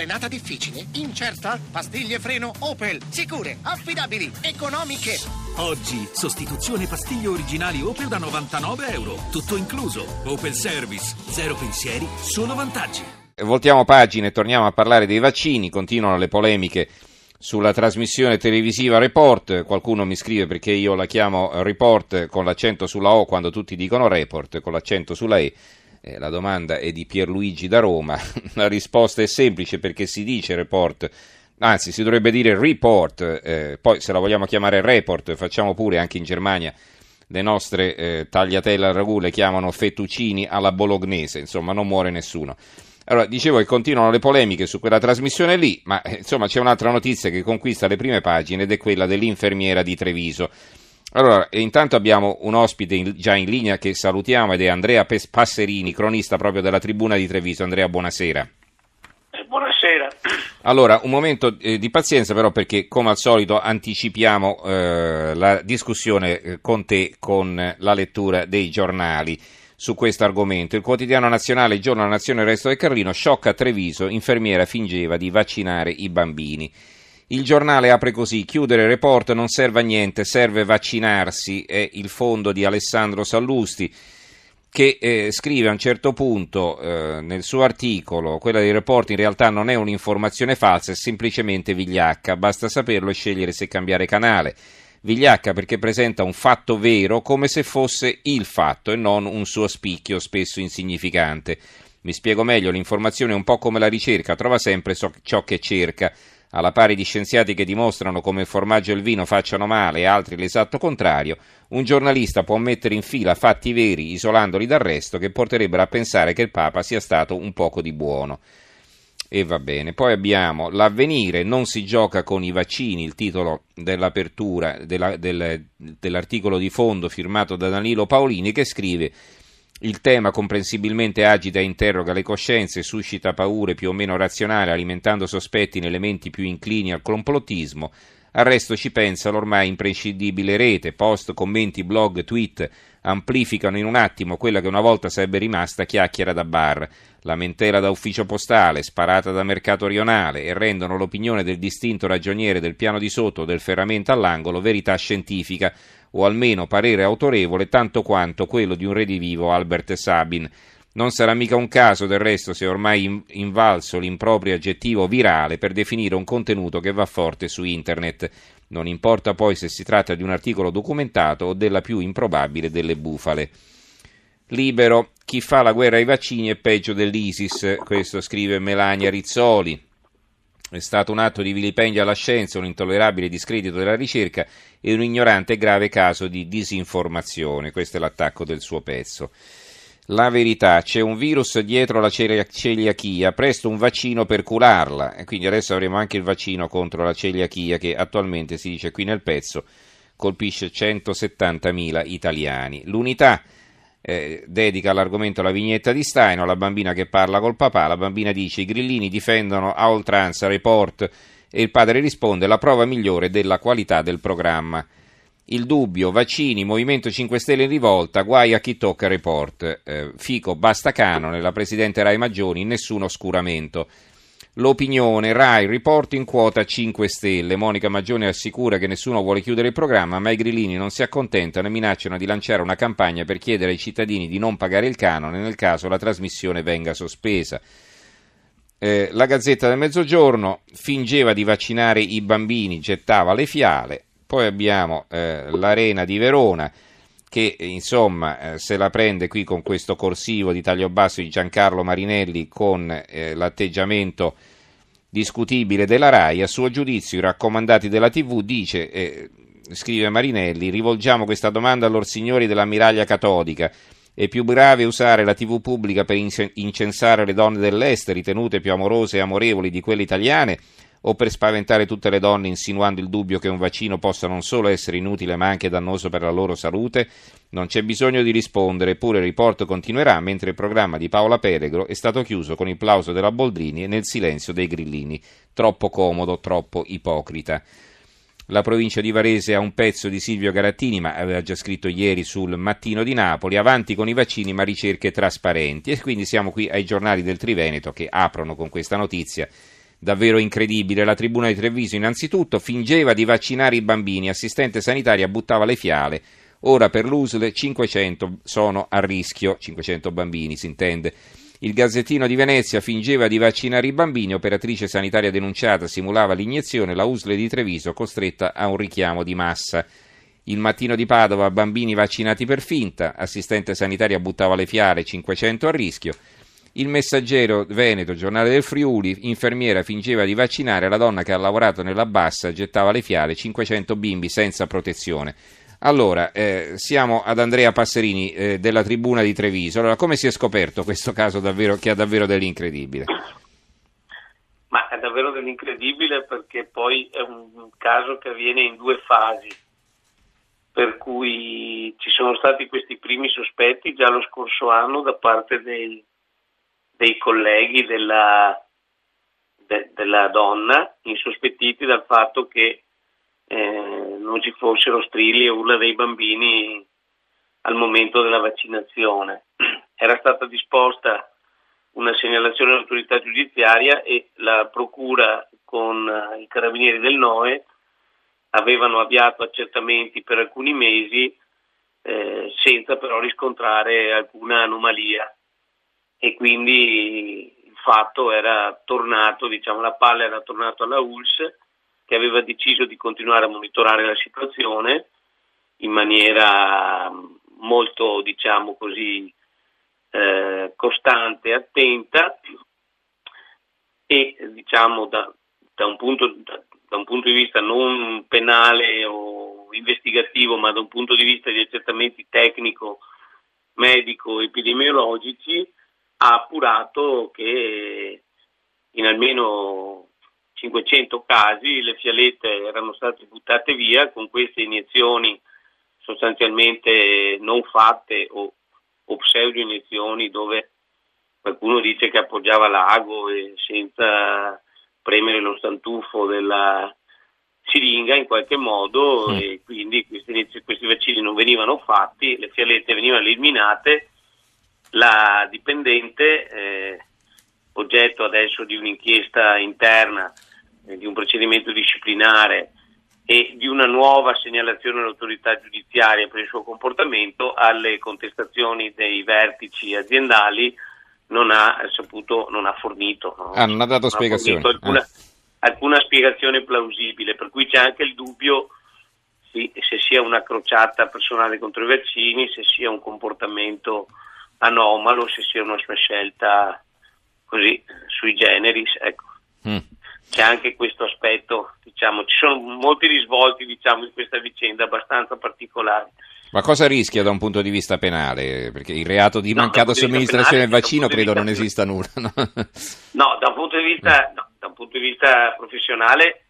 Frenata difficile? Incerta? Pastiglie freno Opel. Sicure, affidabili, economiche. Oggi, sostituzione pastiglie originali Opel da 99 euro. Tutto incluso. Opel Service. Zero pensieri, solo vantaggi. Voltiamo pagina e torniamo a parlare dei vaccini. Continuano le polemiche sulla trasmissione televisiva Report. Qualcuno mi scrive perché io la chiamo Report con l'accento sulla O quando tutti dicono Report con l'accento sulla E. Eh, la domanda è di Pierluigi da Roma. La risposta è semplice perché si dice report, anzi si dovrebbe dire report, eh, poi se la vogliamo chiamare report facciamo pure anche in Germania le nostre eh, tagliatelle al ragù le chiamano fettuccini alla bolognese, insomma non muore nessuno. Allora, dicevo che continuano le polemiche su quella trasmissione lì, ma eh, insomma c'è un'altra notizia che conquista le prime pagine ed è quella dell'infermiera di Treviso. Allora, intanto abbiamo un ospite in, già in linea che salutiamo ed è Andrea Passerini, cronista proprio della Tribuna di Treviso. Andrea, buonasera. Eh, buonasera. Allora, un momento eh, di pazienza però perché come al solito anticipiamo eh, la discussione eh, con te con la lettura dei giornali su questo argomento. Il quotidiano nazionale, giorno della nazione, il resto del Carlino, sciocca a Treviso, infermiera fingeva di vaccinare i bambini. Il giornale apre così: chiudere report non serve a niente, serve vaccinarsi. È il fondo di Alessandro Sallusti che eh, scrive a un certo punto eh, nel suo articolo: quella dei report in realtà non è un'informazione falsa, è semplicemente vigliacca. Basta saperlo e scegliere se cambiare canale. Vigliacca perché presenta un fatto vero come se fosse il fatto e non un suo spicchio spesso insignificante. Mi spiego meglio: l'informazione è un po' come la ricerca, trova sempre ciò che cerca alla pari di scienziati che dimostrano come il formaggio e il vino facciano male e altri l'esatto contrario, un giornalista può mettere in fila fatti veri isolandoli dal resto che porterebbero a pensare che il Papa sia stato un poco di buono. E va bene. Poi abbiamo l'avvenire, non si gioca con i vaccini, il titolo dell'apertura della, del, dell'articolo di fondo firmato da Danilo Paolini che scrive il tema comprensibilmente agita e interroga le coscienze, suscita paure più o meno razionali, alimentando sospetti in elementi più inclini al complottismo. Al resto ci pensa l'ormai imprescindibile rete, post, commenti, blog, tweet amplificano in un attimo quella che una volta sarebbe rimasta chiacchiera da bar, lamentela da ufficio postale, sparata da mercato rionale e rendono l'opinione del distinto ragioniere del piano di sotto del ferramento all'angolo verità scientifica, o almeno parere autorevole tanto quanto quello di un redivivo Albert Sabin. Non sarà mica un caso del resto se ormai invalso l'improprio aggettivo virale per definire un contenuto che va forte su internet. Non importa poi se si tratta di un articolo documentato o della più improbabile delle bufale. Libero, chi fa la guerra ai vaccini è peggio dell'ISIS, questo scrive Melania Rizzoli. È stato un atto di vilipendio alla scienza, un intollerabile discredito della ricerca e un ignorante e grave caso di disinformazione. Questo è l'attacco del suo pezzo. La verità, c'è un virus dietro la celiachia, presto un vaccino per curarla. E quindi adesso avremo anche il vaccino contro la celiachia che attualmente si dice qui nel pezzo colpisce 170.000 italiani. L'unità eh, dedica all'argomento la vignetta di Staino, la bambina che parla col papà, la bambina dice i grillini difendono a oltranza report e il padre risponde la prova migliore della qualità del programma. Il dubbio, vaccini, Movimento 5 Stelle in rivolta, guai a chi tocca report. Eh, Fico, basta canone, la Presidente Rai Maggioni, nessun oscuramento. L'opinione, Rai, report in quota 5 Stelle. Monica Maggioni assicura che nessuno vuole chiudere il programma, ma i grillini non si accontentano e minacciano di lanciare una campagna per chiedere ai cittadini di non pagare il canone nel caso la trasmissione venga sospesa. Eh, la Gazzetta del Mezzogiorno fingeva di vaccinare i bambini, gettava le fiale. Poi abbiamo eh, l'Arena di Verona che insomma eh, se la prende qui con questo corsivo di taglio basso di Giancarlo Marinelli con eh, l'atteggiamento discutibile della RAI, a suo giudizio i raccomandati della TV dice, eh, scrive Marinelli, rivolgiamo questa domanda a lor signori dell'ammiraglia cattolica, è più grave usare la TV pubblica per incensare le donne dell'est, ritenute più amorose e amorevoli di quelle italiane, o per spaventare tutte le donne insinuando il dubbio che un vaccino possa non solo essere inutile ma anche dannoso per la loro salute? Non c'è bisogno di rispondere, eppure il report continuerà mentre il programma di Paola Peregro è stato chiuso con il plauso della Boldrini e nel silenzio dei grillini. Troppo comodo, troppo ipocrita. La provincia di Varese ha un pezzo di Silvio Garattini, ma aveva già scritto ieri sul Mattino di Napoli, avanti con i vaccini ma ricerche trasparenti. E quindi siamo qui ai giornali del Triveneto che aprono con questa notizia davvero incredibile. La tribuna di Treviso innanzitutto fingeva di vaccinare i bambini, assistente sanitaria buttava le fiale, ora per l'USL 500 sono a rischio, 500 bambini si intende. Il Gazzettino di Venezia fingeva di vaccinare i bambini, operatrice sanitaria denunciata simulava l'iniezione, la USL di Treviso costretta a un richiamo di massa. Il mattino di Padova, bambini vaccinati per finta, assistente sanitaria buttava le fiale, 500 a rischio. Il messaggero Veneto, giornale del Friuli, infermiera fingeva di vaccinare la donna che ha lavorato nella bassa, gettava le fiale, 500 bimbi senza protezione. Allora, eh, siamo ad Andrea Passerini eh, della Tribuna di Treviso. Allora, come si è scoperto questo caso davvero, che ha davvero dell'incredibile? Ma è davvero dell'incredibile perché poi è un caso che avviene in due fasi, per cui ci sono stati questi primi sospetti già lo scorso anno da parte dei, dei colleghi della, de, della donna, insospettiti dal fatto che eh, non ci fossero strilli e urla dei bambini al momento della vaccinazione. Era stata disposta una segnalazione all'autorità giudiziaria e la procura con eh, i carabinieri del NOE avevano avviato accertamenti per alcuni mesi eh, senza però riscontrare alcuna anomalia e quindi il fatto era tornato, diciamo la palla era tornata alla ULS che aveva deciso di continuare a monitorare la situazione in maniera molto, diciamo così, eh, costante e attenta. E diciamo da, da, un punto, da, da, un punto, di vista non penale o investigativo ma da un punto di vista di accertamenti tecnico, medico, epidemiologici ha appurato che in almeno 500 casi le fialette erano state buttate via con queste iniezioni sostanzialmente non fatte o, o pseudo iniezioni dove qualcuno dice che appoggiava l'ago e senza premere lo stantufo della siringa in qualche modo mm. e quindi questi, questi vaccini non venivano fatti, le fialette venivano eliminate, la dipendente, eh, oggetto adesso di un'inchiesta interna, eh, di un procedimento disciplinare e di una nuova segnalazione all'autorità giudiziaria per il suo comportamento alle contestazioni dei vertici aziendali non ha saputo, non ha fornito. No? Ah, non ha dato non spiegazioni. Ha alcuna, eh. alcuna, spiegazione plausibile, per cui c'è anche il dubbio se sia una crociata personale contro i vaccini, se sia un comportamento anomalo, se sia una sua scelta così sui generis. Ecco. Mm c'è anche questo aspetto, diciamo, ci sono molti risvolti diciamo, in questa vicenda abbastanza particolari. Ma cosa rischia da un punto di vista penale? Perché il reato di no, mancata somministrazione del vaccino credo non esista nulla. No? no, da un punto di vista, no, da un punto di vista professionale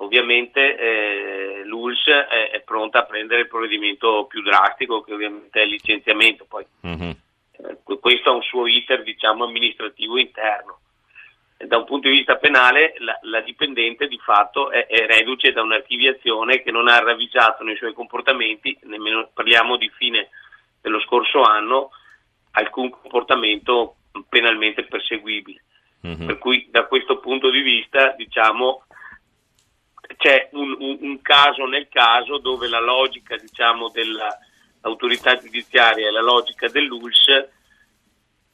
ovviamente eh, l'ULS è, è, pronta a prendere il provvedimento più drastico che ovviamente è il licenziamento. Poi, mm-hmm. Eh, questo ha un suo iter diciamo, amministrativo interno da un punto di vista penale la, la dipendente di fatto è, è, reduce da un'archiviazione che non ha ravvisato nei suoi comportamenti, nemmeno parliamo di fine dello scorso anno, alcun comportamento penalmente perseguibile. Mm-hmm. Per cui da questo punto di vista diciamo c'è un, un, un, caso nel caso dove la logica diciamo, dell'autorità giudiziaria e la logica dell'ULS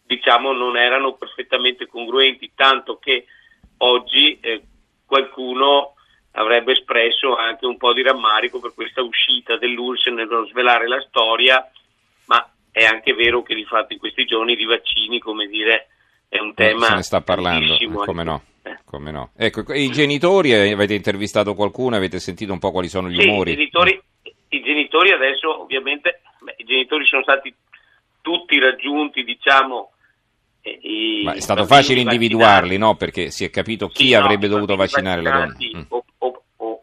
diciamo, non erano perfettamente congruenti, tanto che oggi eh, qualcuno avrebbe espresso anche un po' di rammarico per questa uscita dell'URSS nello svelare la storia, ma è anche vero che di fatto in questi giorni di vaccini, come dire, è un tema... Se ne sta parlando, eh, come no. Eh. Come no. Ecco, i genitori, eh, avete intervistato qualcuno, avete sentito un po' quali sono gli sì, umori? I genitori, I genitori adesso ovviamente, beh, i genitori sono stati tutti raggiunti, diciamo, ma è stato facile individuarli, no? Perché si è capito chi sì, avrebbe no, dovuto vaccinare la donna. Mm. O, o, o,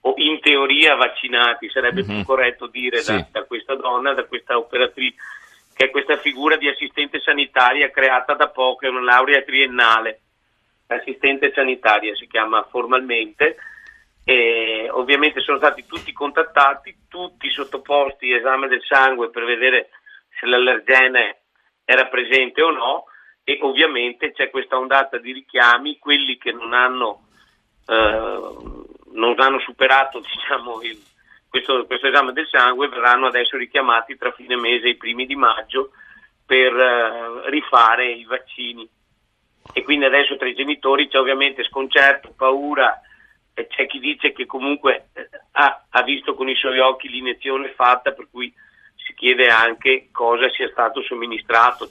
o, in teoria vaccinati, sarebbe mm-hmm. più corretto dire sì. da, da, questa donna, da questa operatrice, che è questa figura di assistente sanitaria creata da poco, è una laurea triennale. Assistente sanitaria si chiama formalmente. E ovviamente sono stati tutti contattati, tutti sottoposti a esame del sangue per vedere se l'allergene era presente o no e ovviamente c'è questa ondata di richiami, quelli che non hanno, eh, non hanno superato diciamo, il, questo, questo, esame del sangue verranno adesso richiamati tra fine mese e i primi di maggio per eh, rifare i vaccini. E quindi adesso tra i genitori c'è ovviamente sconcerto, paura, c'è chi dice che comunque eh, ha, ha visto con i suoi occhi l'iniezione fatta, per cui si chiede anche cosa sia stato somministrato.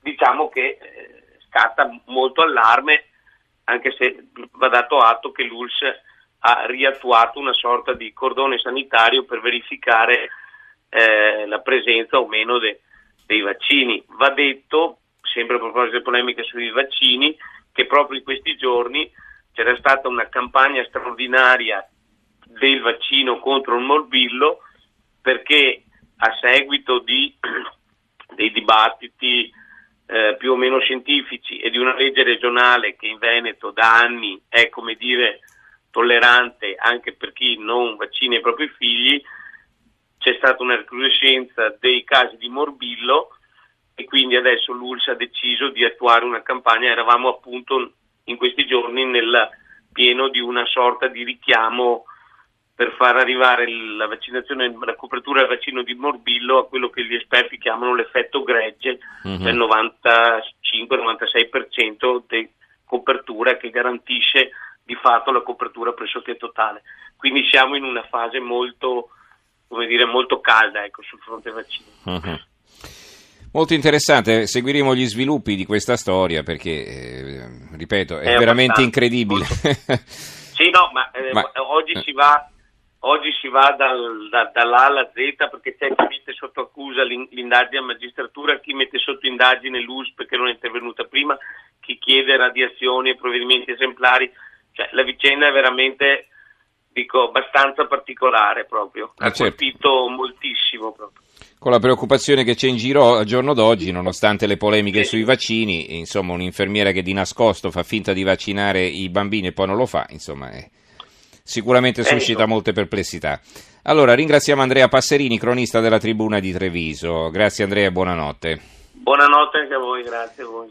Diciamo che eh, scatta molto allarme, anche se va dato atto che l'ULS ha riattuato una sorta di cordone sanitario per verificare eh, la presenza o meno de, dei vaccini. Va detto, sempre a proposito delle polemiche sui vaccini, che proprio in questi giorni c'era stata una campagna straordinaria del vaccino contro il morbillo perché a seguito di, dei dibattiti eh, più o meno scientifici e di una legge regionale che in Veneto da anni è come dire tollerante anche per chi non vaccina i propri figli, c'è stata una recrudescenza dei casi di morbillo e quindi adesso l'ULS ha deciso di attuare una campagna, eravamo appunto in questi giorni nel pieno di una sorta di richiamo per far arrivare la vaccinazione, la copertura del vaccino di morbillo a quello che gli esperti chiamano l'effetto gregge, mm-hmm. del 95-96% di copertura che garantisce di fatto la copertura pressoché totale. Quindi siamo in una fase molto, come dire, molto calda ecco, sul fronte vaccino. Mm-hmm. Molto interessante, seguiremo gli sviluppi di questa storia perché, eh, ripeto, è, è veramente incredibile. sì, no, ma, eh, ma... oggi si va Oggi si va dal, da, dall'A alla Z perché c'è chi mette sotto accusa l'indagine a magistratura, chi mette sotto indagine l'US perché non è intervenuta prima, chi chiede radiazioni e provvedimenti esemplari. Cioè, la vicenda è veramente, dico, abbastanza particolare proprio. Ha ah, certo. colpito moltissimo proprio con la preoccupazione che c'è in giro al giorno d'oggi, nonostante le polemiche sui vaccini, insomma un'infermiera che di nascosto fa finta di vaccinare i bambini e poi non lo fa, insomma è, sicuramente suscita molte perplessità. Allora ringraziamo Andrea Passerini, cronista della Tribuna di Treviso. Grazie Andrea e buonanotte. Buonanotte anche a voi, grazie a voi.